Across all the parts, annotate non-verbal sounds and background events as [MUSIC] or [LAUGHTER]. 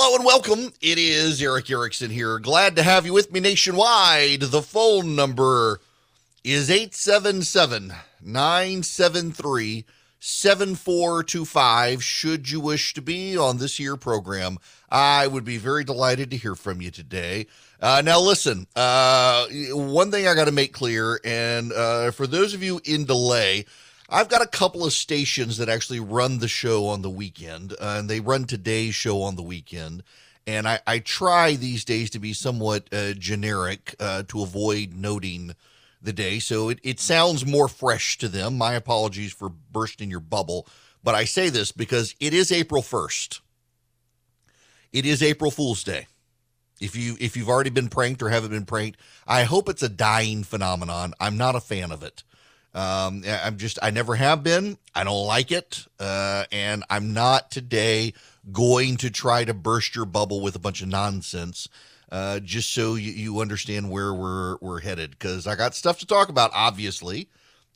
Hello and welcome. It is Erick Erickson here. Glad to have you with me nationwide. The phone number is 877 973 7425. Should you wish to be on this year program, I would be very delighted to hear from you today. Uh, now, listen, uh, one thing I got to make clear, and uh, for those of you in delay, I've got a couple of stations that actually run the show on the weekend, uh, and they run today's show on the weekend. And I, I try these days to be somewhat uh, generic uh, to avoid noting the day. So it, it sounds more fresh to them. My apologies for bursting your bubble. But I say this because it is April 1st. It is April Fool's Day. If you if you've already been pranked or haven't been pranked, I hope it's a dying phenomenon. I'm not a fan of it. Um, I'm just, I never have been. I don't like it. Uh, and I'm not today going to try to burst your bubble with a bunch of nonsense. Uh, just so you, you understand where we're we're headed, because I got stuff to talk about, obviously,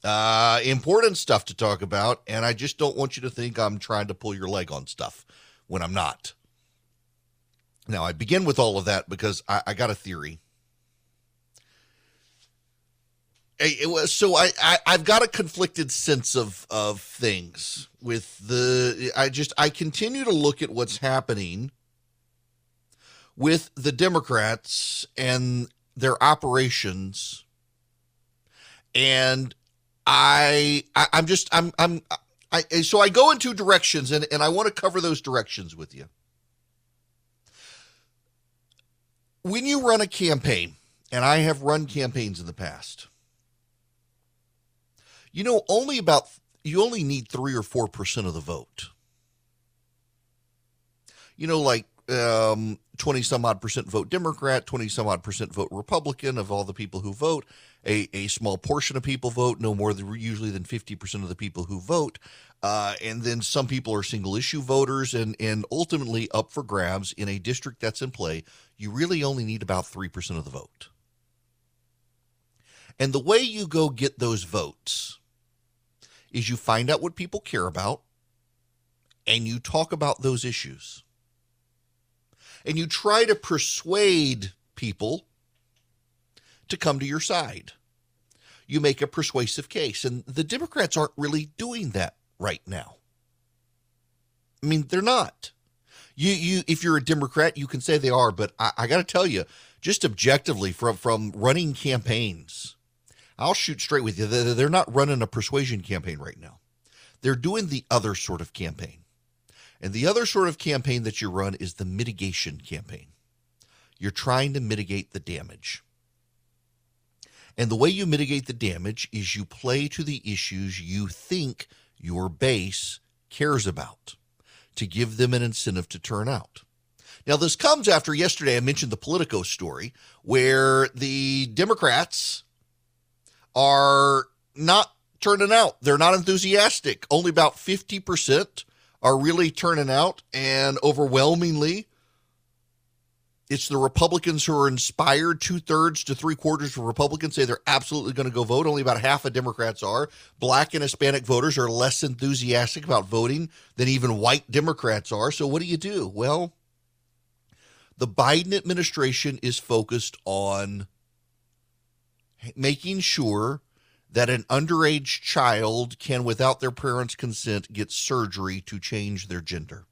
uh, important stuff to talk about, and I just don't want you to think I'm trying to pull your leg on stuff when I'm not. Now, I begin with all of that because I, I got a theory it was so I, I I've got a conflicted sense of of things with the I just I continue to look at what's happening with the Democrats and their operations and I, I I'm just I'm I'm I so I go in two directions and and I want to cover those directions with you. When you run a campaign and I have run campaigns in the past you know, only about you only need three or four percent of the vote. You know, like um, 20 some odd percent vote Democrat, 20 some odd percent vote Republican of all the people who vote. A, a small portion of people vote, no more than, usually than 50% of the people who vote. Uh, and then some people are single issue voters, and, and ultimately up for grabs in a district that's in play, you really only need about 3% of the vote. And the way you go get those votes is you find out what people care about and you talk about those issues. And you try to persuade people to come to your side. You make a persuasive case. And the Democrats aren't really doing that right now. I mean, they're not. You, you, if you're a Democrat, you can say they are, but I, I got to tell you, just objectively, from from running campaigns, I'll shoot straight with you. They're not running a persuasion campaign right now. They're doing the other sort of campaign. And the other sort of campaign that you run is the mitigation campaign. You're trying to mitigate the damage. And the way you mitigate the damage is you play to the issues you think your base cares about to give them an incentive to turn out. Now, this comes after yesterday I mentioned the Politico story where the Democrats are not turning out. They're not enthusiastic. Only about 50% are really turning out, and overwhelmingly, it's the Republicans who are inspired. Two thirds to three quarters of Republicans say they're absolutely going to go vote. Only about half of Democrats are. Black and Hispanic voters are less enthusiastic about voting than even white Democrats are. So, what do you do? Well, the Biden administration is focused on making sure that an underage child can, without their parents' consent, get surgery to change their gender.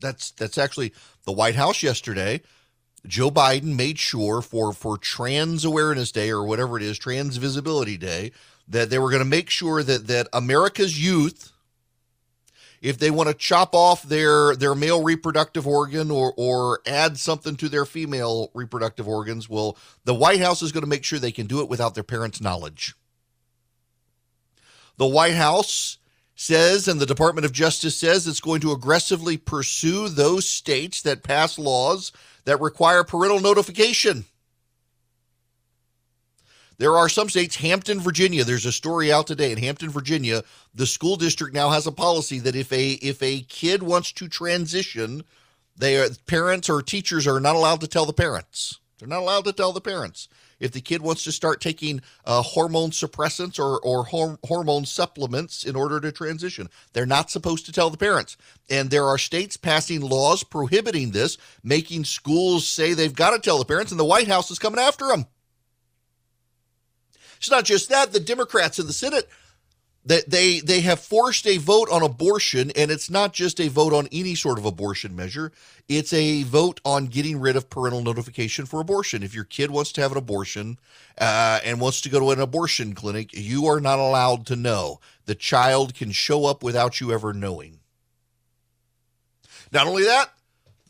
That's that's actually the White House yesterday. Joe Biden made sure for for Trans Awareness Day or whatever it is, Trans Visibility Day, that they were going to make sure that that America's youth if they want to chop off their their male reproductive organ or or add something to their female reproductive organs, well, the White House is going to make sure they can do it without their parents' knowledge. The White House says and the Department of Justice says it's going to aggressively pursue those states that pass laws that require parental notification. There are some states, Hampton, Virginia. There's a story out today in Hampton, Virginia. The school district now has a policy that if a if a kid wants to transition, they are, parents or teachers are not allowed to tell the parents. They're not allowed to tell the parents. if the kid wants to start taking uh, hormone suppressants or, or hormone supplements in order to transition. They're not supposed to tell the parents. And there are states passing laws prohibiting this, making schools say they've got to tell the parents, and the White House is coming after them. It's not just that, the Democrats in the Senate that they they have forced a vote on abortion and it's not just a vote on any sort of abortion measure. It's a vote on getting rid of parental notification for abortion. If your kid wants to have an abortion uh, and wants to go to an abortion clinic you are not allowed to know. The child can show up without you ever knowing. Not only that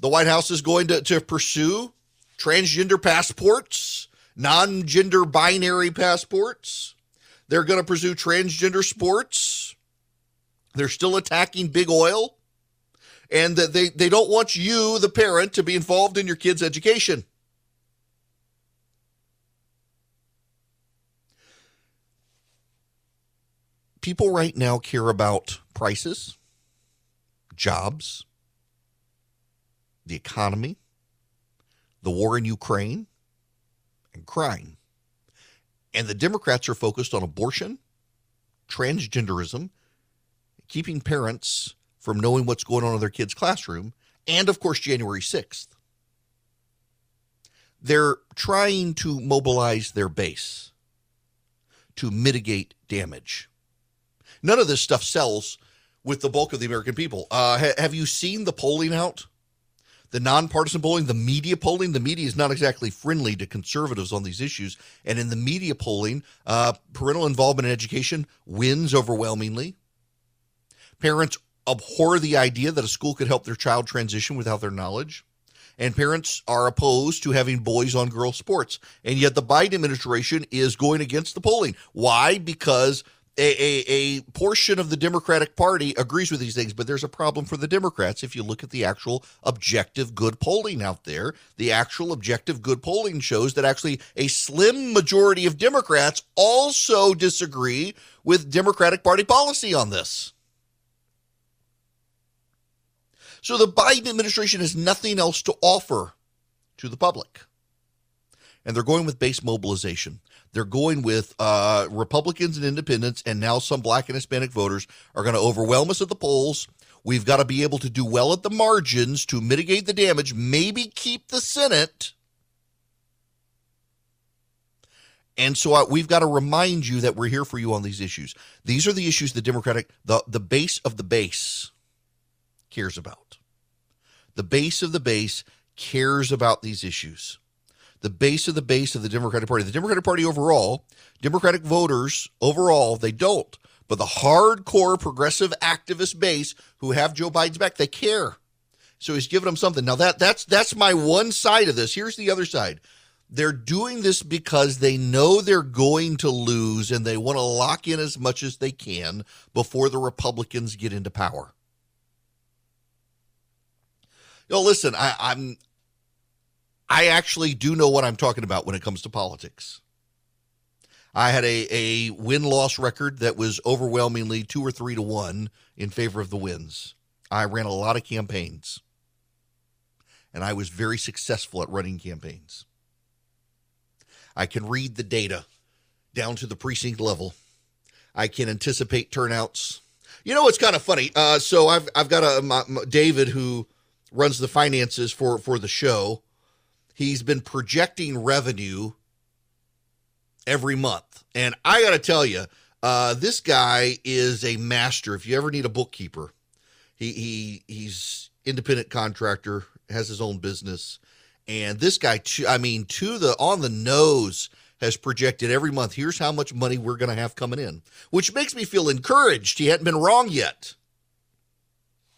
the white house is going to, to pursue transgender passports non-gender binary passports they're going to pursue transgender sports. They're still attacking big oil. And that they, they don't want you, the parent, to be involved in your kid's education. People right now care about prices, jobs, the economy, the war in Ukraine, and crime. And the Democrats are focused on abortion, transgenderism, keeping parents from knowing what's going on in their kids' classroom, and of course, January 6th. They're trying to mobilize their base to mitigate damage. None of this stuff sells with the bulk of the American people. Uh, ha- have you seen the polling out? The nonpartisan polling, the media polling. The media is not exactly friendly to conservatives on these issues. And in the media polling, uh, parental involvement in education wins overwhelmingly. Parents abhor the idea that a school could help their child transition without their knowledge. And parents are opposed to having boys on girls sports. And yet the Biden administration is going against the polling. Why? Because a, a, portion of the Democratic Party agrees with these things, but there's a problem for the Democrats if you look at the actual objective good polling out there. The actual objective good polling shows that actually a slim majority of Democrats also disagree with Democratic Party policy on this. So the Biden administration has nothing else to offer to the public. And they're going with base mobilization. They're going with uh, Republicans and independents, and now some black and Hispanic voters are going to overwhelm us at the polls. We've got to be able to do well at the margins to mitigate the damage, maybe keep the Senate. And so uh, we've got to remind you that we're here for you on these issues. These are the issues the Democratic, the, the base of the base cares about. The base of the base cares about these issues the base of the base of the Democratic Party. The Democratic Party overall, Democratic voters overall, they don't. But the hardcore progressive activist base who have Joe Biden's back, they care. So he's giving them something. Now that that's that's my one side of this. Here's the other side. They're doing this because they know they're going to lose and they want to lock in as much as they can before the Republicans get into power. Know, listen, I, I'm I actually do know what I'm talking about when it comes to politics. I had a, a win loss record that was overwhelmingly two or three to one in favor of the wins. I ran a lot of campaigns, and I was very successful at running campaigns. I can read the data down to the precinct level. I can anticipate turnouts. You know what's kind of funny? Uh, so I've I've got a my, my, David who runs the finances for for the show he's been projecting revenue every month. And I got to tell you, uh, this guy is a master. If you ever need a bookkeeper, he, he he's independent contractor, has his own business, and this guy, I mean, to the on the nose, has projected every month. Here's how much money we're going to have coming in, which makes me feel encouraged. He hadn't been wrong yet.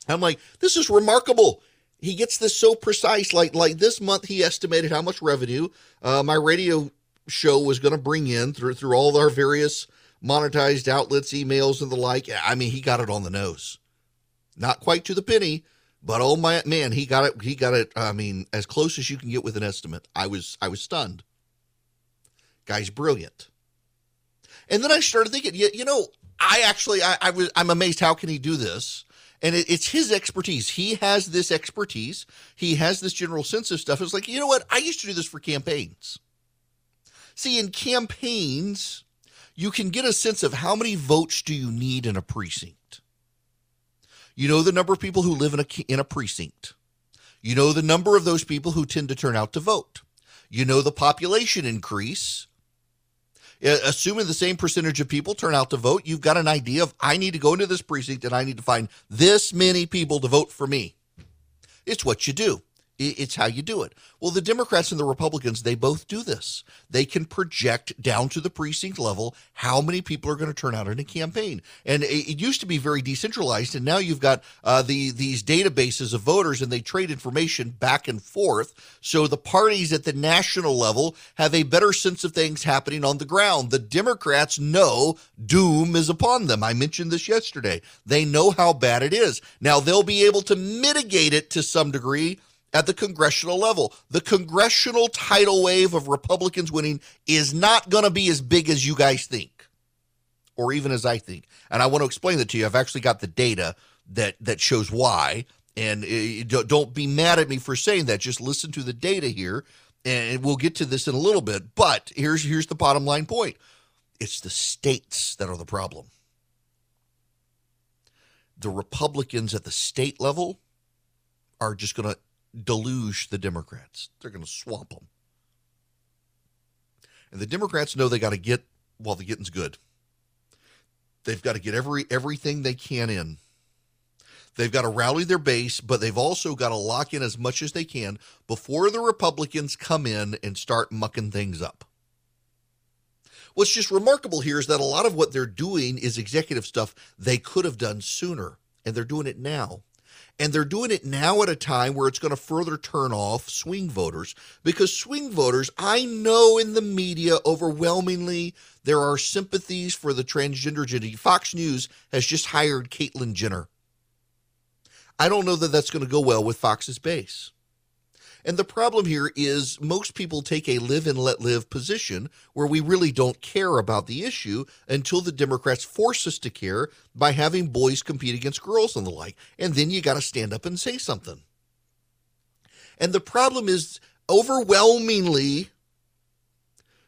I'm like, this is remarkable he gets this so precise. Like like this month, he estimated how much revenue uh, my radio show was going to bring in through through all our various monetized outlets, emails, and the like. I mean, he got it on the nose. Not quite to the penny, but oh my man, he got it. He got it. I mean, as close as you can get with an estimate. I was I was stunned. Guy's brilliant. And then I started thinking, you, you know, I actually I, I was I'm amazed. How can he do this? And it, it's his expertise. He has this expertise. He has this general sense of stuff. It's like, you know what? I used to do this for campaigns. See, in campaigns, you can get a sense of how many votes do you need in a precinct. You know the number of people who live in a in a precinct. You know the number of those people who tend to turn out to vote. You know the population increase. Uh, assuming the same percentage of people turn out to vote, you've got an idea of I need to go into this precinct and I need to find this many people to vote for me. It's what you do. It's how you do it. Well, the Democrats and the Republicans, they both do this. They can project down to the precinct level how many people are going to turn out in a campaign. And it used to be very decentralized, and now you've got uh, the these databases of voters, and they trade information back and forth. So the parties at the national level have a better sense of things happening on the ground. The Democrats know doom is upon them. I mentioned this yesterday. They know how bad it is. Now they'll be able to mitigate it to some degree at the congressional level. The congressional tidal wave of Republicans winning is not going to be as big as you guys think, or even as I think. And I want to explain that to you. I've actually got the data that that shows why. And uh, don't be mad at me for saying that. Just listen to the data here, and we'll get to this in a little bit. But here's here's the bottom line point: it's the states that are the problem. The Republicans at the state level are just going to deluge the Democrats. They're going to swamp them. And the Democrats know they got to get while well, the getting's good. They've got to get every everything they can in. They've got to rally their base, but they've also got to lock in as much as they can before the Republicans come in and start mucking things up. What's just remarkable here is that a lot of what they're doing is executive stuff they could have done sooner, and they're doing it now. And they're doing it now at a time where it's going to further turn off swing voters because swing voters, I know in the media overwhelmingly there are sympathies for the transgender identity. Fox News has just hired Caitlyn Jenner. I don't know that that's going to go well with Fox's base. And the problem here is most people take a live and let live position where we really don't care about the issue until the Democrats force us to care by having boys compete against girls and the like. And then you got to stand up and say something. And the problem is overwhelmingly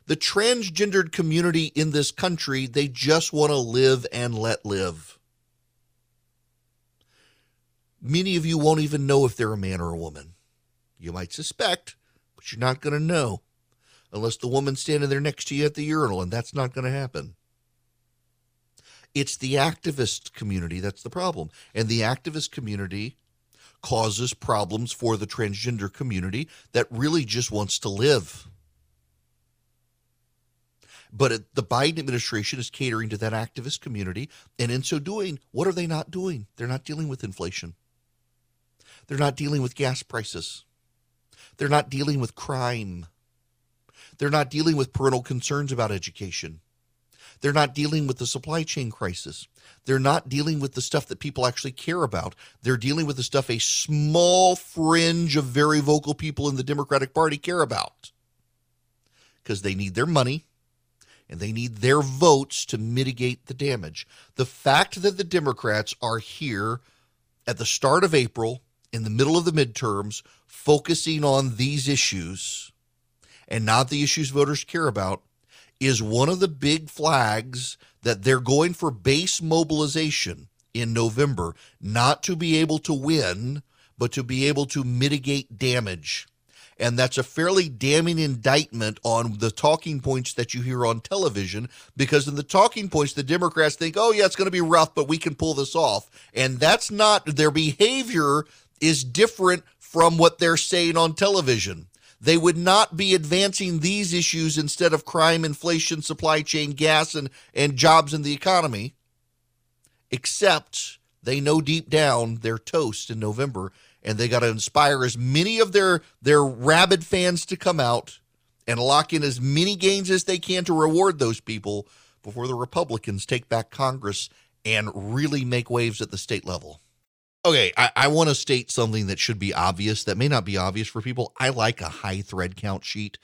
the transgendered community in this country, they just want to live and let live. Many of you won't even know if they're a man or a woman. You might suspect, but you're not going to know unless the woman's standing there next to you at the urinal, and that's not going to happen. It's the activist community that's the problem. And the activist community causes problems for the transgender community that really just wants to live. But it, the Biden administration is catering to that activist community. And in so doing, what are they not doing? They're not dealing with inflation, they're not dealing with gas prices. They're not dealing with crime. They're not dealing with parental concerns about education. They're not dealing with the supply chain crisis. They're not dealing with the stuff that people actually care about. They're dealing with the stuff a small fringe of very vocal people in the Democratic Party care about. Because they need their money and they need their votes to mitigate the damage. The fact that the Democrats are here at the start of April in the middle of the midterms focusing on these issues and not the issues voters care about is one of the big flags that they're going for base mobilization in November, not to be able to win, but to be able to mitigate damage. And that's a fairly damning indictment on the talking points that you hear on television, because in the talking points, the Democrats think, oh, yeah, it's going to be rough, but we can pull this off. And that's not their behavior is different from what they're saying on television. They would not be advancing these issues instead of crime, inflation, supply chain, gas, and, and jobs in the economy, except they know deep down they're toast in November and they got to inspire as many of their, their rabid fans to come out and lock in as many gains as they can to reward those people before the Republicans take back Congress and really make waves at the state level. Okay, I, I want to state something that should be obvious that may not be obvious for people. I like a high thread count sheet,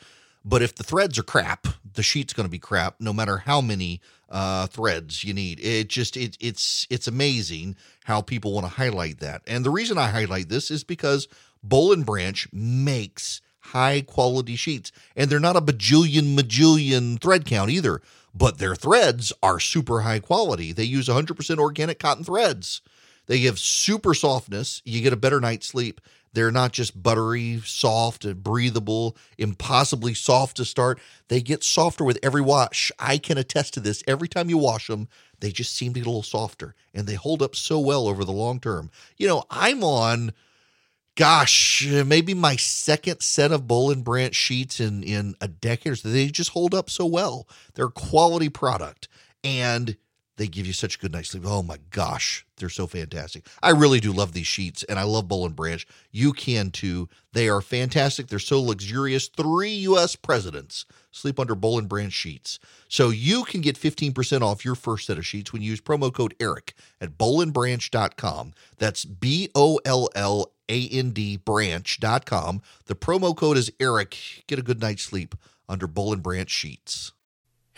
but if the threads are crap, the sheet's going to be crap no matter how many uh, threads you need. It just it, it's it's amazing how people want to highlight that. And the reason I highlight this is because Boll and Branch makes high quality sheets. And they're not a bajillion, majillion thread count either, but their threads are super high quality. They use 100% organic cotton threads. They give super softness. You get a better night's sleep. They're not just buttery, soft, and breathable, impossibly soft to start. They get softer with every wash. I can attest to this. Every time you wash them, they just seem to get a little softer and they hold up so well over the long term. You know, I'm on gosh, maybe my second set of Boll and Branch sheets in in a decade or so. They just hold up so well. They're a quality product. And they give you such a good night's sleep. Oh my gosh, they're so fantastic. I really do love these sheets, and I love Boll and Branch. You can too. They are fantastic. They're so luxurious. Three U.S. presidents sleep under Boll and Branch sheets. So you can get 15% off your first set of sheets when you use promo code ERIC at bollandbranch.com. That's B O L L A N D branch.com. The promo code is ERIC. Get a good night's sleep under Boll and Branch sheets.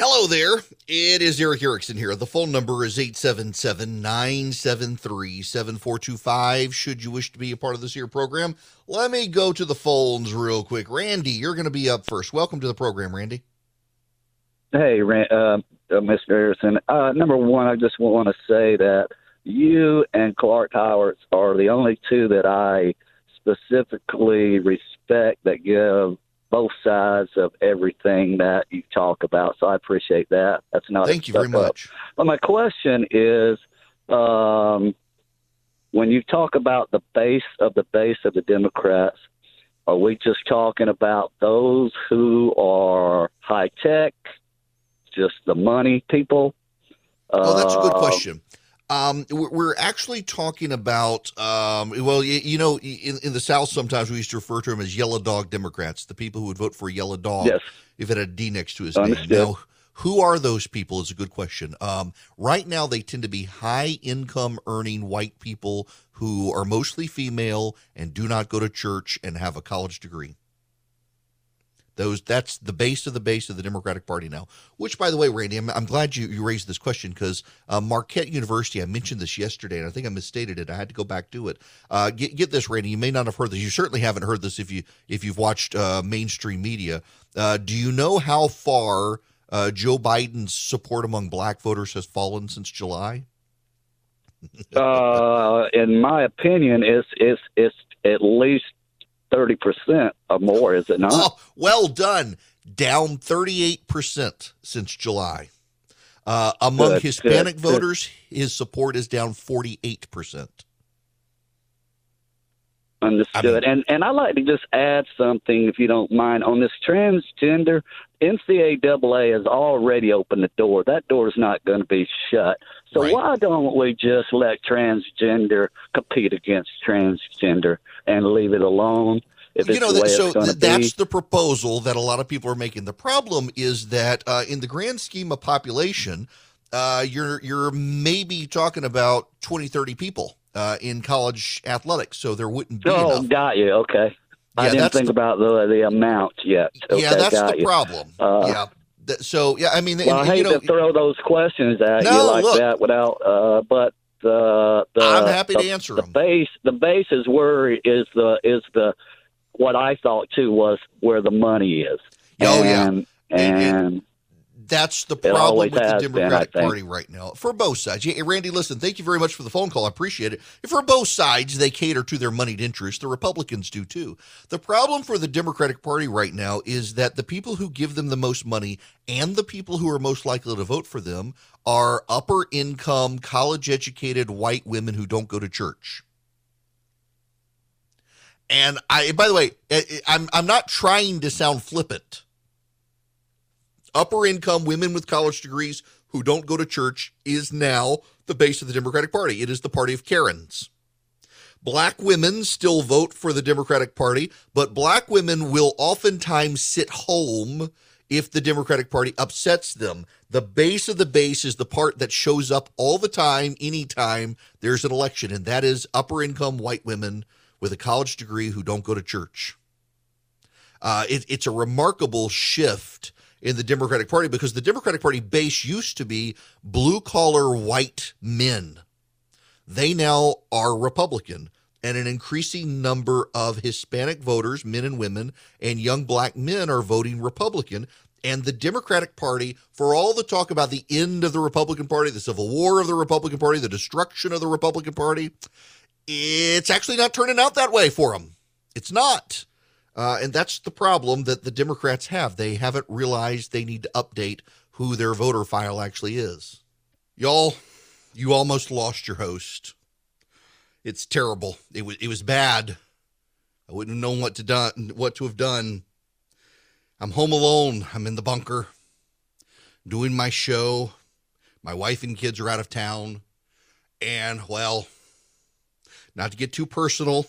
Hello there. It is Erick Erickson here. The phone number is 877 973 7425. Should you wish to be a part of this here program, let me go to the phones real quick. Randy, you're going to be up first. Welcome to the program, Randy. Hey, uh, uh, Mr. Harrison. Uh, number one, I just want to say that you and Clark Howard are the only two that I specifically respect that give both sides of everything that you talk about. So I appreciate that. That's not thank you very much. But my question is, um, when you talk about the base of the base of the Democrats, are we just talking about those who are high tech, just the money people? Oh, that's a good uh, question. Um, we're actually talking about, um, well, you, you know, in, in, the South, sometimes we used to refer to them as yellow dog Democrats, the people who would vote for a yellow dog yes. if it had a D next to his Understood. name. Now, who are those people is a good question. Um, right now, they tend to be high income earning white people who are mostly female and do not go to church and have a college degree. Those that's the base of the base of the Democratic Party now. Which, by the way, Randy, I'm, I'm glad you, you raised this question because uh, Marquette University. I mentioned this yesterday, and I think I misstated it. I had to go back to it. Uh, get, get this, Randy. You may not have heard this. You certainly haven't heard this if you if you've watched uh, mainstream media. Uh, do you know how far uh, Joe Biden's support among Black voters has fallen since July? uh, in my opinion, it's it's it's at least 30% or more, is it not? Oh, well done. Down 38% since July. Uh, among good, Hispanic good, voters, good. his support is down 48%. Understood. I mean, and and I'd like to just add something, if you don't mind, on this transgender. NCAA has already opened the door. That door is not going to be shut. So right. why don't we just let transgender compete against transgender and leave it alone? you know, that, so th- that's the proposal that a lot of people are making. The problem is that uh, in the grand scheme of population, uh, you're you're maybe talking about 20, 30 people uh, in college athletics, so there wouldn't be. Oh, enough. got you. Okay, yeah, I didn't think the, about the the amount yet. Okay, yeah, that's the you. problem. Uh, yeah. So yeah, I mean, well, and, I hate you know, to throw those questions at no, you like look, that without, uh, but the, the I'm happy the, to answer the them. Base the base is where is the is the what I thought too was where the money is. Oh and, yeah, and, and that's the problem with the Democratic been, Party right now for both sides. Yeah, Randy, listen, thank you very much for the phone call. I appreciate it. For both sides, they cater to their moneyed interests. The Republicans do too. The problem for the Democratic Party right now is that the people who give them the most money and the people who are most likely to vote for them are upper income, college educated white women who don't go to church. And I, by the way, eh, eh, I'm I'm not trying to sound flippant upper income women with college degrees who don't go to church is now the base of the Democratic Party. It is the party of Karens. Black women still vote for the Democratic Party, but black women will oftentimes sit home if the Democratic Party upsets them. The base of the base is the part that shows up all the time, anytime there's an election, and that is upper income white women with a college degree who don't go to church. Uh, it, it's a remarkable shift in the Democratic Party because the Democratic Party base used to be blue collar white men. They now are Republican. and an increasing number of Hispanic voters, men and women, and young black men are voting Republican. And the Democratic Party, for all the talk about the end of the Republican Party, the civil war of the Republican Party, the destruction of the Republican Party, it's actually not turning out that way for them. It's not. Uh, and that's the problem that the Democrats have. They haven't realized they need to update who their voter file actually is. Y'all, you almost lost your host. It's terrible. It was it was bad. I wouldn't have known what to done what to have done. I'm home alone. I'm in the bunker doing my show. My wife and kids are out of town. And well, not to get too personal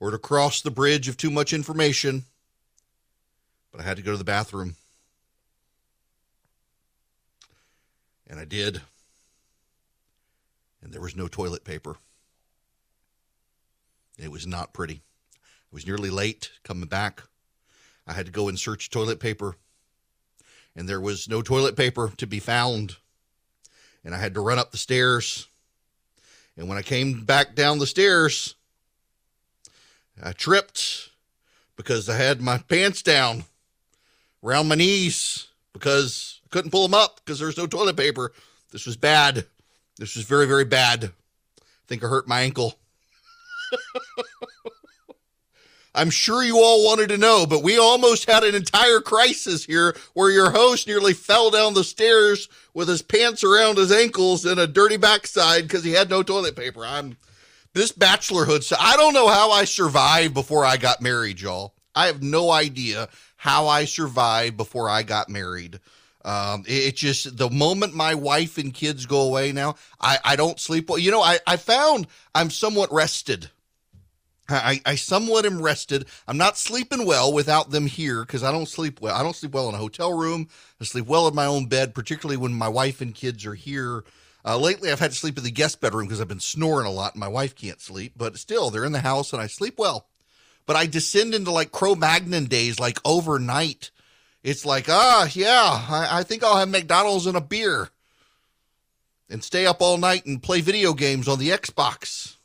or to cross the bridge of too much information, but I had to go to the bathroom. And I did. And there was no toilet paper. It was not pretty. I was nearly late coming back. I had to go and search toilet paper, and there was no toilet paper to be found. And I had to run up the stairs. And when I came back down the stairs, I tripped because I had my pants down around my knees because I couldn't pull them up because there was no toilet paper. This was bad. This was very, very bad. I think I hurt my ankle. [LAUGHS] I'm sure you all wanted to know, but we almost had an entire crisis here where your host nearly fell down the stairs with his pants around his ankles and a dirty backside because he had no toilet paper. I'm this bachelorhood. So I don't know how I survived before I got married, y'all. I have no idea how I survived before I got married. Um, it, it, just the moment my wife and kids go away now, I, I don't sleep well. You know, I, I found I'm somewhat rested I, I somewhat am rested. I'm not sleeping well without them here because I don't sleep well. I don't sleep well in a hotel room. I sleep well in my own bed, particularly when my wife and kids are here. Uh, lately, I've had to sleep in the guest bedroom because I've been snoring a lot and my wife can't sleep. But still, they're in the house and I sleep well. But I descend into like Cro Magnon days, like overnight. It's like, ah, yeah, I, I think I'll have McDonald's and a beer and stay up all night and play video games on the Xbox.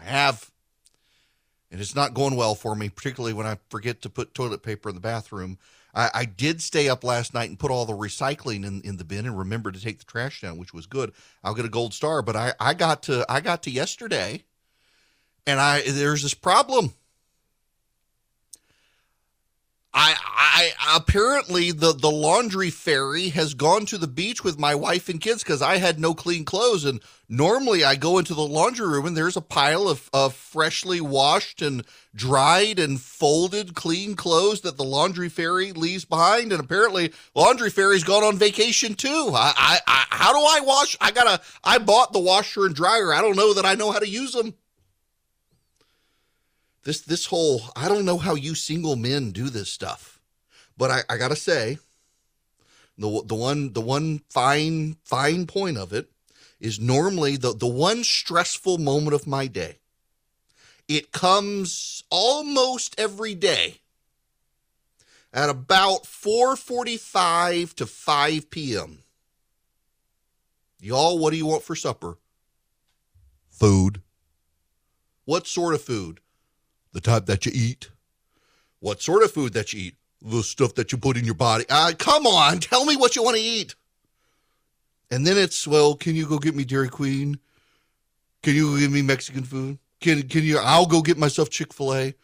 I have and it's not going well for me, particularly when I forget to put toilet paper in the bathroom. I, I, did stay up last night and put all the recycling in, in the bin and remember to take the trash down, which was good. I'll get a gold star, but I, I got to I got to yesterday, and I there's this problem. I, I apparently the the laundry fairy has gone to the beach with my wife and kids because I had no clean clothes and normally I go into the laundry room and there's a pile of, of freshly washed and dried and folded clean clothes that the laundry fairy leaves behind and apparently laundry fairy's gone on vacation too. I, I, I how do I wash? I gotta I bought the washer and dryer. I don't know that I know how to use them this this whole I don't know how you single men do this stuff, but I, I gotta say, the the one the one fine fine point of it is normally the the one stressful moment of my day. It comes almost every day at about 4:45 to 5 p.m. Y'all, what do you want for supper? Food. What sort of food? the type that you eat. What sort of food that you eat? The stuff that you put in your body. Uh, come on, tell me what you want to eat. And then it's, well, can you go get me Dairy Queen? Can you give me Mexican food? Can can you? I'll go get myself Chick Fil A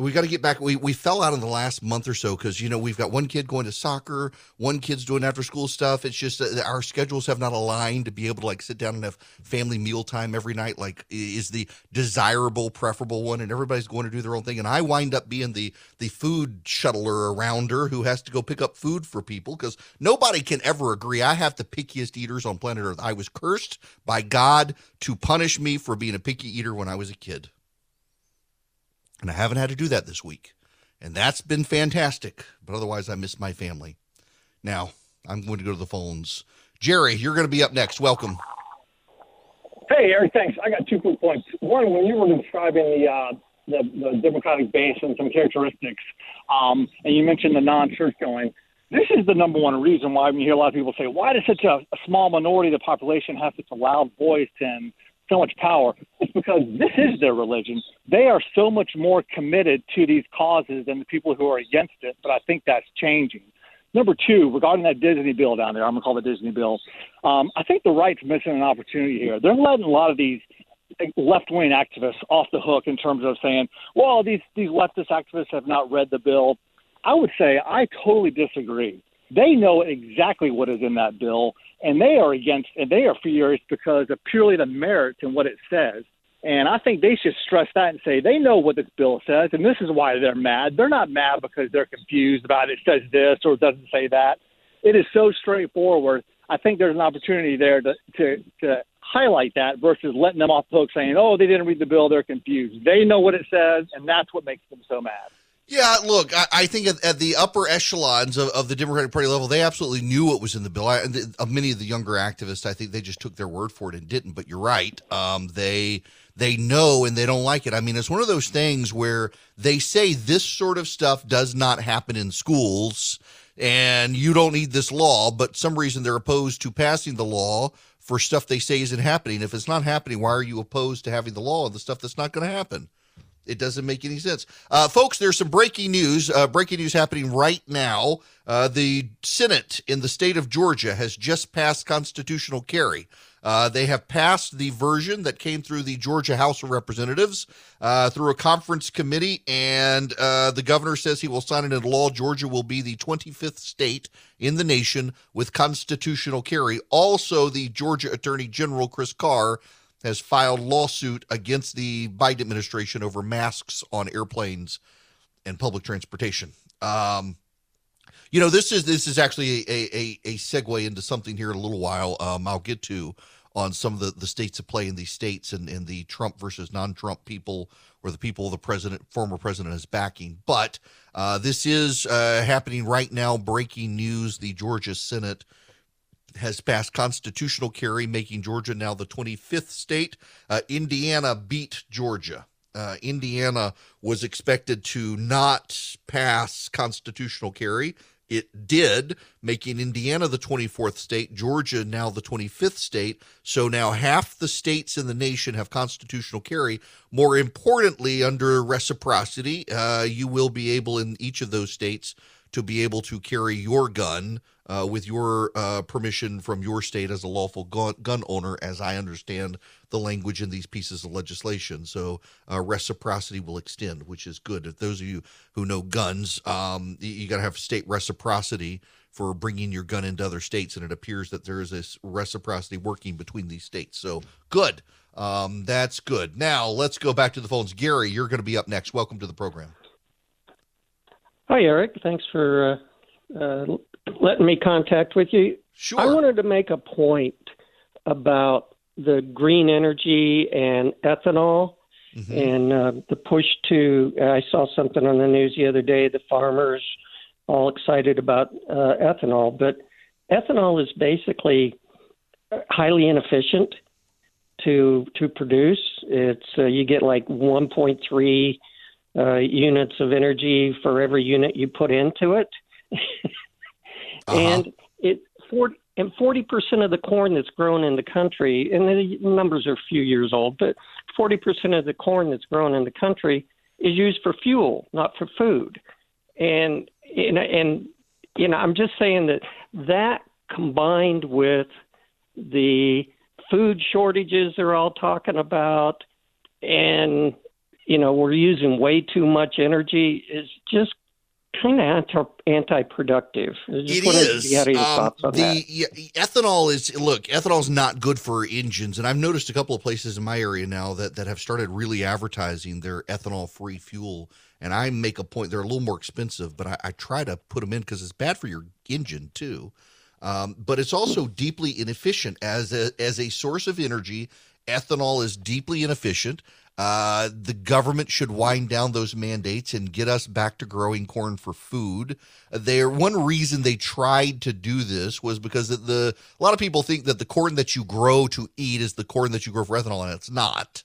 we got to get back. We, we fell out in the last month or so because, you know, we've got one kid going to soccer, one kid's doing after school stuff. It's just uh, our schedules have not aligned to be able to like sit down and have family meal time every night, like is the desirable, preferable one. And everybody's going to do their own thing. And I wind up being the, the food shuttler arounder who has to go pick up food for people because nobody can ever agree. I have the pickiest eaters on planet Earth. I was cursed by God to punish me for being a picky eater when I was a kid. And I haven't had to do that this week. And that's been fantastic. But otherwise, I miss my family. Now, I'm going to go to the phones. Jerry, you're going to be up next. Welcome. Hey, Erick, thanks. I got two quick points. One, when you were describing the, uh, the, the Democratic base and some characteristics, um, and you mentioned the non church going, this is the number one reason why you hear a lot of people say, why does such a, a small minority of the population have such a loud voice and so much power, it's because this is their religion. They are so much more committed to these causes than the people who are against it. But I think that's changing. Number two, regarding that Disney bill down there, I'm gonna call it Disney bill. Um, I think the right's missing an opportunity here. They're letting a lot of these left wing activists off the hook in terms of saying, well, these these leftist activists have not read the bill. I would say I totally disagree. They know exactly what is in that bill, and they are against and they are furious because of purely the merits and what it says. And I think they should stress that and say they know what this bill says, and this is why they're mad. They're not mad because they're confused about it says this or it doesn't say that. It is so straightforward. I think there's an opportunity there to to, to highlight that versus letting them off the hook saying, "Oh, they didn't read the bill; they're confused." They know what it says, and that's what makes them so mad. Yeah, look, I, I think at, at, the upper echelons of, of, the Democratic Party level, they absolutely knew what was in the bill. I, the, of many of the younger activists, I think they just took their word for it and didn't. But you're right; um, they they know and they don't like it. I mean, it's one of those things where they say this sort of stuff does not happen in schools, and you don't need this law. But some reason they're opposed to passing the law for stuff they say isn't happening. If it's not happening, why are you opposed to having the law on the stuff that's not going to happen? It doesn't make any sense. Uh, folks, there's some breaking news. Uh, breaking news happening right now. Uh, the Senate in the state of Georgia has just passed constitutional carry. Uh, they have passed the version that came through the Georgia House of Representatives uh, through a conference committee, and uh, the governor says he will sign it into law. Georgia will be the 25th state in the nation with constitutional carry. Also, the Georgia Attorney General Chris Carr has filed lawsuit against the Biden administration over masks on airplanes and public transportation. Um, you know, this is this is actually a, a, a segue into something here in a little while. Um, I'll get to on some of the, the states that play in these states and, and the Trump versus non-Trump people or the people the president, former president is backing. But uh, this is uh, happening right now. Breaking news: the Georgia Senate has passed constitutional carry, making Georgia now the 25th state. Uh, Indiana beat Georgia. Uh, Indiana was expected to not pass constitutional carry. It did, making Indiana the 24th state, Georgia now the 25th state. So now half the states in the nation have constitutional carry. More importantly, under reciprocity, uh, you will be able in each of those states to be able to carry your gun uh, with your uh, permission from your state as a lawful gun, gun, owner, as I understand the language in these pieces of legislation. So uh, reciprocity will extend, which is good. If those of you who know guns, um, you, you got to have state reciprocity for bringing your gun into other states, and it appears that there is this reciprocity working between these states. So good. Um, that's good. Now let's go back to the phones. Gary, you're going to be up next. Welcome to the program. Hi, Erick. Thanks for uh, uh, letting me contact with you. Sure. I wanted to make a point about the green energy and ethanol mm-hmm. and uh, the push to. I saw something on the news the other day. The farmers all excited about uh, ethanol, but ethanol is basically highly inefficient to to produce. It's uh, you get like 1.3 uh, units of energy for every unit you put into it. [LAUGHS] uh-huh. And it and 40% of the corn that's grown in the country, and the numbers are a few years old, but 40% of the corn that's grown in the country is used for fuel, not for food. And and, and you know, I'm just saying that that combined with the food shortages they're all talking about and you know we're using way too much energy is just kind of anti anti-productive. It is. Um, the yeah, ethanol is look. Ethanol is not good for engines, and I've noticed a couple of places in my area now that that have started really advertising their ethanol-free fuel. And I make a point; they're a little more expensive, but I, I try to put them in because it's bad for your engine too. Um, but it's also deeply inefficient as a as a source of energy. Ethanol is deeply inefficient. Uh, the government should wind down those mandates and get us back to growing corn for food. There, one reason they tried to do this was because the, the a lot of people think that the corn that you grow to eat is the corn that you grow for ethanol, and it's not.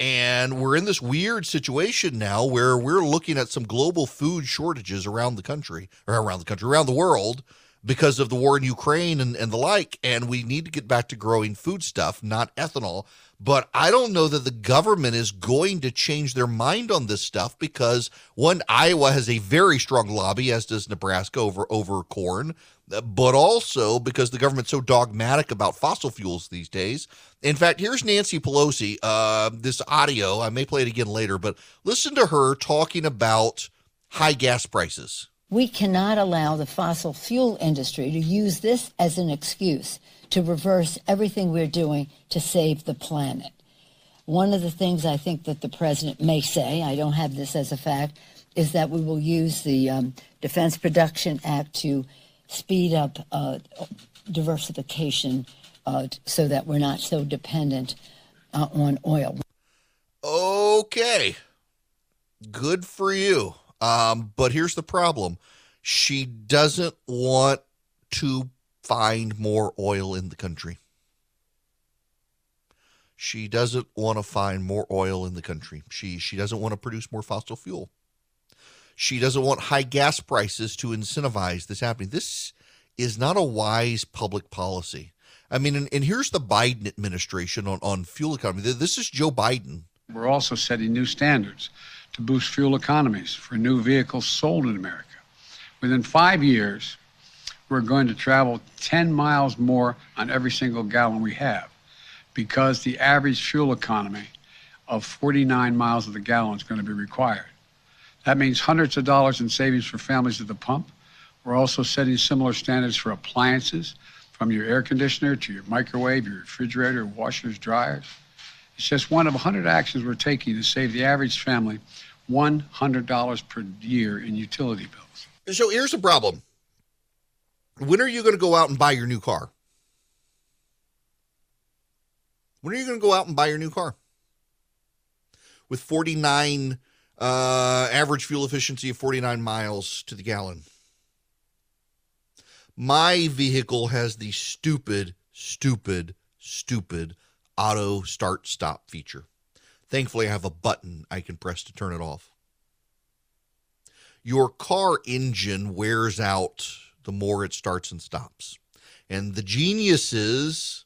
And we're in this weird situation now where we're looking at some global food shortages around the country, or around the country, around the world, because of the war in Ukraine and, and the like. And we need to get back to growing food stuff, not ethanol. But I don't know that the government is going to change their mind on this stuff because one, Iowa has a very strong lobby, as does Nebraska over over corn, but also because the government's so dogmatic about fossil fuels these days. In fact, here's Nancy Pelosi. Uh, this audio, I may play it again later, but listen to her talking about high gas prices. We cannot allow the fossil fuel industry to use this as an excuse to reverse everything we're doing to save the planet. One of the things I think that the president may say, I don't have this as a fact, is that we will use the um, Defense Production Act to speed up uh, diversification uh, so that we're not so dependent uh, on oil. Okay. Good for you. Um, but here's the problem she doesn't want to find more oil in the country. She doesn't want to find more oil in the country. She she doesn't want to produce more fossil fuel. She doesn't want high gas prices to incentivize this happening. This is not a wise public policy. I mean, and, and here's the Biden administration on, on fuel economy. This is Joe Biden. We're also setting new standards to boost fuel economies for new vehicles sold in America. Within five years, we're going to travel 10 miles more on every single gallon we have because the average fuel economy of 49 miles of the gallon is going to be required. That means hundreds of dollars in savings for families at the pump. We're also setting similar standards for appliances, from your air conditioner to your microwave, your refrigerator, washers, dryers. It's just one of 100 actions we're taking to save the average family $100 per year in utility bills. So here's the problem when are you going to go out and buy your new car? When are you going to go out and buy your new car? With 49 uh, average fuel efficiency of 49 miles to the gallon. My vehicle has the stupid, stupid, stupid auto start stop feature. Thankfully, I have a button I can press to turn it off. Your car engine wears out the more it starts and stops. And the geniuses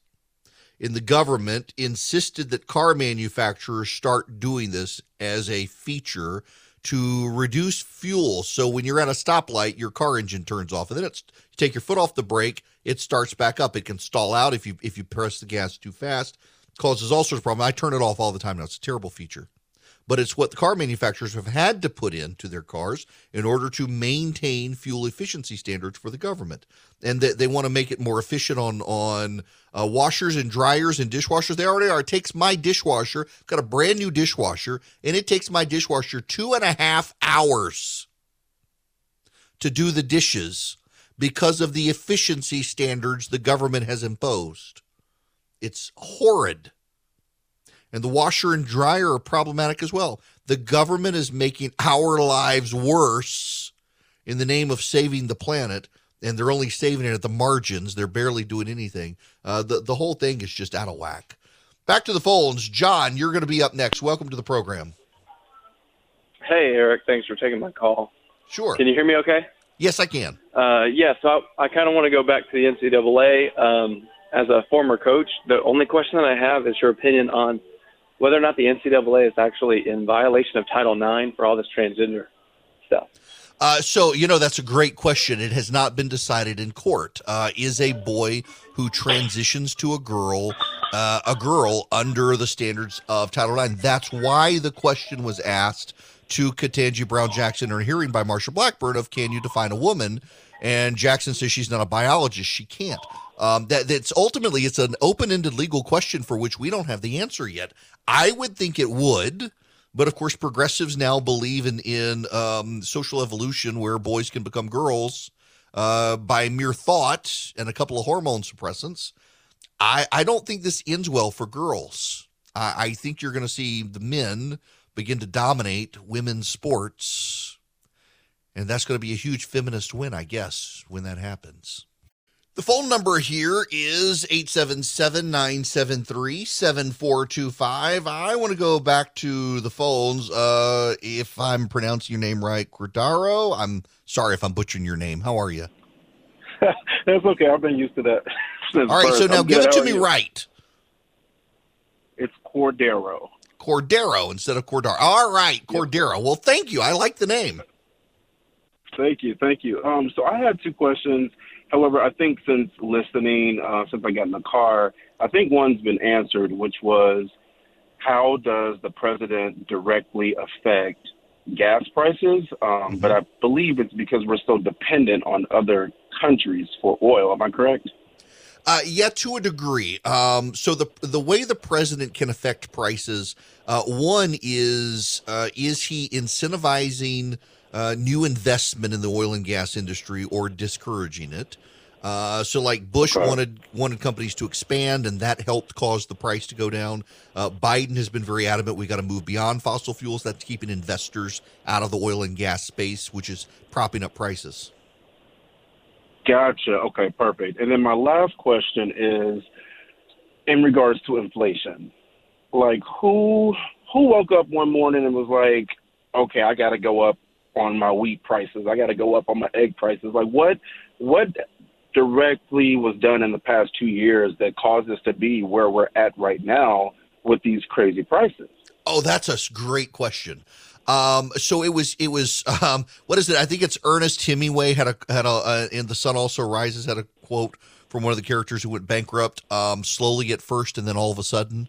in the government insisted that car manufacturers start doing this as a feature to reduce fuel. So when you're at a stoplight, your car engine turns off, and then it's you take your foot off the brake, it starts back up. It can stall out if you if you press the gas too fast, causes all sorts of problems. I turn it off all the time now. It's a terrible feature but it's what the car manufacturers have had to put into their cars in order to maintain fuel efficiency standards for the government. And they, they want to make it more efficient on on uh, washers and dryers and dishwashers. They already are. It takes my dishwasher, got a brand new dishwasher, and it takes my dishwasher two and a half hours to do the dishes because of the efficiency standards the government has imposed. It's horrid and the washer and dryer are problematic as well. The government is making our lives worse in the name of saving the planet, and they're only saving it at the margins. They're barely doing anything. Uh, the, the whole thing is just out of whack. Back to the phones. John, you're going to be up next. Welcome to the program. Hey, Erick. Thanks for taking my call. Sure. Can you hear me okay? Yes, I can. Uh, yeah, so I, I kind of want to go back to the NCAA. Um, as a former coach, the only question that I have is your opinion on whether or not the NCAA is actually in violation of Title IX for all this transgender stuff. Uh, so, you know, that's a great question. It has not been decided in court. Uh, is a boy who transitions to a girl uh, a girl under the standards of Title IX? That's why the question was asked to Ketanji Brown Jackson in a hearing by Marsha Blackburn of can you define a woman? And Jackson says she's not a biologist. She can't. Um, that that's ultimately it's an open-ended legal question for which we don't have the answer yet. I would think it would, but of course, progressives now believe in in um, social evolution, where boys can become girls uh, by mere thought and a couple of hormone suppressants. I I don't think this ends well for girls. I, I think you're going to see the men begin to dominate women's sports, and that's going to be a huge feminist win, I guess, when that happens. The phone number here is 877 973 7425. I want to go back to the phones. Uh, if I'm pronouncing your name right, Cordaro, I'm sorry if I'm butchering your name. How are you? [LAUGHS] That's okay. I've been used to that. [LAUGHS] All right, so now I'm give good. it to me you? right. It's Cordero. Cordero instead of Cordaro. All right, Cordero. Well, thank you. I like the name. Thank you, thank you. Um, so I had two questions. However, I think since listening, uh, since I got in the car, I think one's been answered, which was how does the president directly affect gas prices? Um, but I believe it's because we're so dependent on other countries for oil. Am I correct? Uh, yeah, to a degree. Um, so the the way the president can affect prices, uh, one is uh, is he incentivizing uh, new investment in the oil and gas industry or discouraging it? Uh, so, like Bush okay. wanted wanted companies to expand, and that helped cause the price to go down. Uh, Biden has been very adamant we got to move beyond fossil fuels. That's keeping investors out of the oil and gas space, which is propping up prices. Gotcha. Okay, perfect. And then my last question is in regards to inflation. Like, who who woke up one morning and was like, "Okay, I got to go up on my wheat prices. I got to go up on my egg prices." Like, what what directly was done in the past two years that caused us to be where we're at right now with these crazy prices? Oh, that's a great question. Um, so it was, it was, [LAUGHS] um, what is it? I think it's Ernest Hemingway had a, had a, uh, in The Sun Also Rises had a quote from one of the characters who went bankrupt, um, slowly at first and then all of a sudden.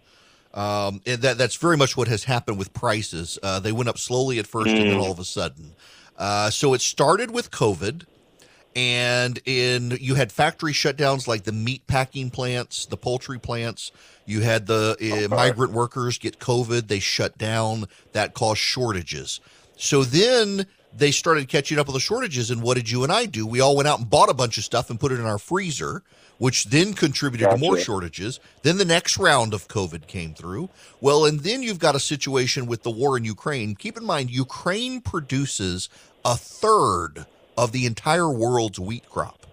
Um, and that, that's very much what has happened with prices. Uh, they went up slowly at first mm. and then mm. all of a sudden. Uh, so it started with COVID and in you had factory shutdowns like the meat packing plants, the poultry plants. You had the uh, migrant workers get COVID, they shut down. That caused shortages. So then they started catching up with the shortages. And what did you and I do? We all went out and bought a bunch of stuff and put it in our freezer, which then contributed gotcha. to more shortages. Then the next round of COVID came through. Well, and then you've got a situation with the war in Ukraine. Keep in mind, Ukraine produces a third of the entire world's wheat crop.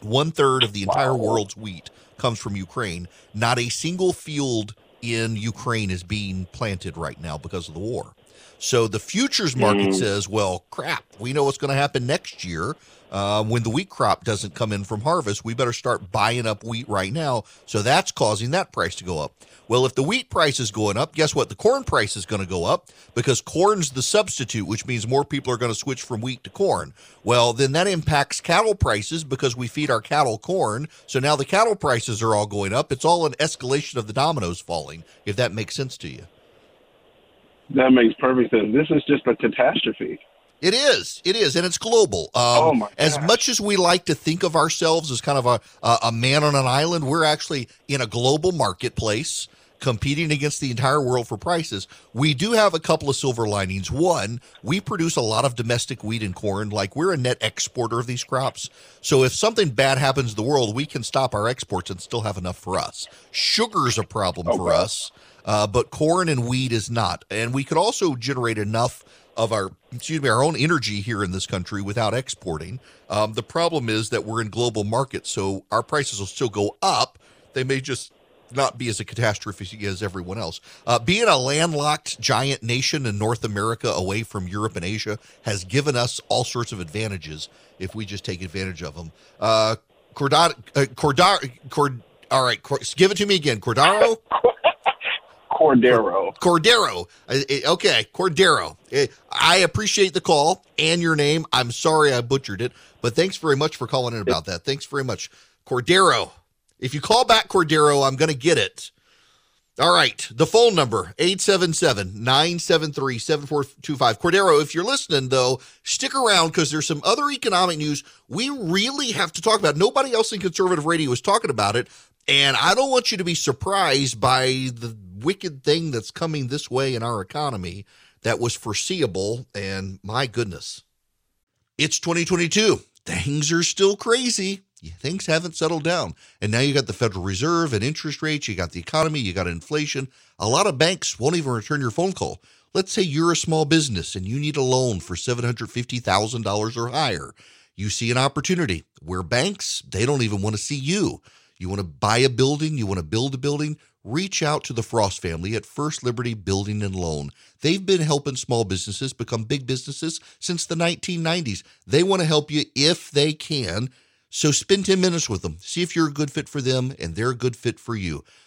One third of the entire wow. world's wheat comes from Ukraine. Not a single field in Ukraine is being planted right now because of the war. So the futures market mm. says, well, crap, we know what's going to happen next year uh, when the wheat crop doesn't come in from harvest. We better start buying up wheat right now. So that's causing that price to go up. Well, if the wheat price is going up, guess what? The corn price is going to go up because corn's the substitute, which means more people are going to switch from wheat to corn. Well, then that impacts cattle prices because we feed our cattle corn. So now the cattle prices are all going up. It's all an escalation of the dominoes falling, if that makes sense to you. That makes perfect sense. This is just a catastrophe. It is. It is, and it's global. Um, oh as much as we like to think of ourselves as kind of a, a man on an island, we're actually in a global marketplace competing against the entire world for prices. We do have a couple of silver linings. One, we produce a lot of domestic wheat and corn. Like we're a net exporter of these crops. So if something bad happens in the world, we can stop our exports and still have enough for us. Sugar's a problem okay. for us, uh, but corn and wheat is not. And we could also generate enough of our excuse me our own energy here in this country without exporting. Um, the problem is that we're in global markets, so our prices will still go up. They may just not be as a catastrophe as everyone else. Uh, being a landlocked giant nation in North America away from Europe and Asia has given us all sorts of advantages if we just take advantage of them. Uh, Cordar, uh, Cordar, Cord, all right, give it to me again. Cordaro? Cordero. Cordero. Uh, okay, Cordero. Uh, I appreciate the call and your name. I'm sorry I butchered it, but thanks very much for calling in about that. Thanks very much. Cordero. If you call back Cordero, I'm going to get it. All right. The phone number, 877-973-7425. Cordero, if you're listening, though, stick around because there's some other economic news we really have to talk about. Nobody else in conservative radio is talking about it. And I don't want you to be surprised by the wicked thing that's coming this way in our economy that was foreseeable. And my goodness, it's 2022. Things are still crazy. Things haven't settled down. And now you got the Federal Reserve and interest rates, you got the economy, you got inflation. A lot of banks won't even return your phone call. Let's say you're a small business and you need a loan for $750,000 or higher. You see an opportunity where banks, they don't even want to see you. You want to buy a building, you want to build a building, reach out to the Frost family at First Liberty Building and Loan. They've been helping small businesses become big businesses since the 1990s. They want to help you if they can. So spend 10 minutes with them. See if you're a good fit for them and they're a good fit for you.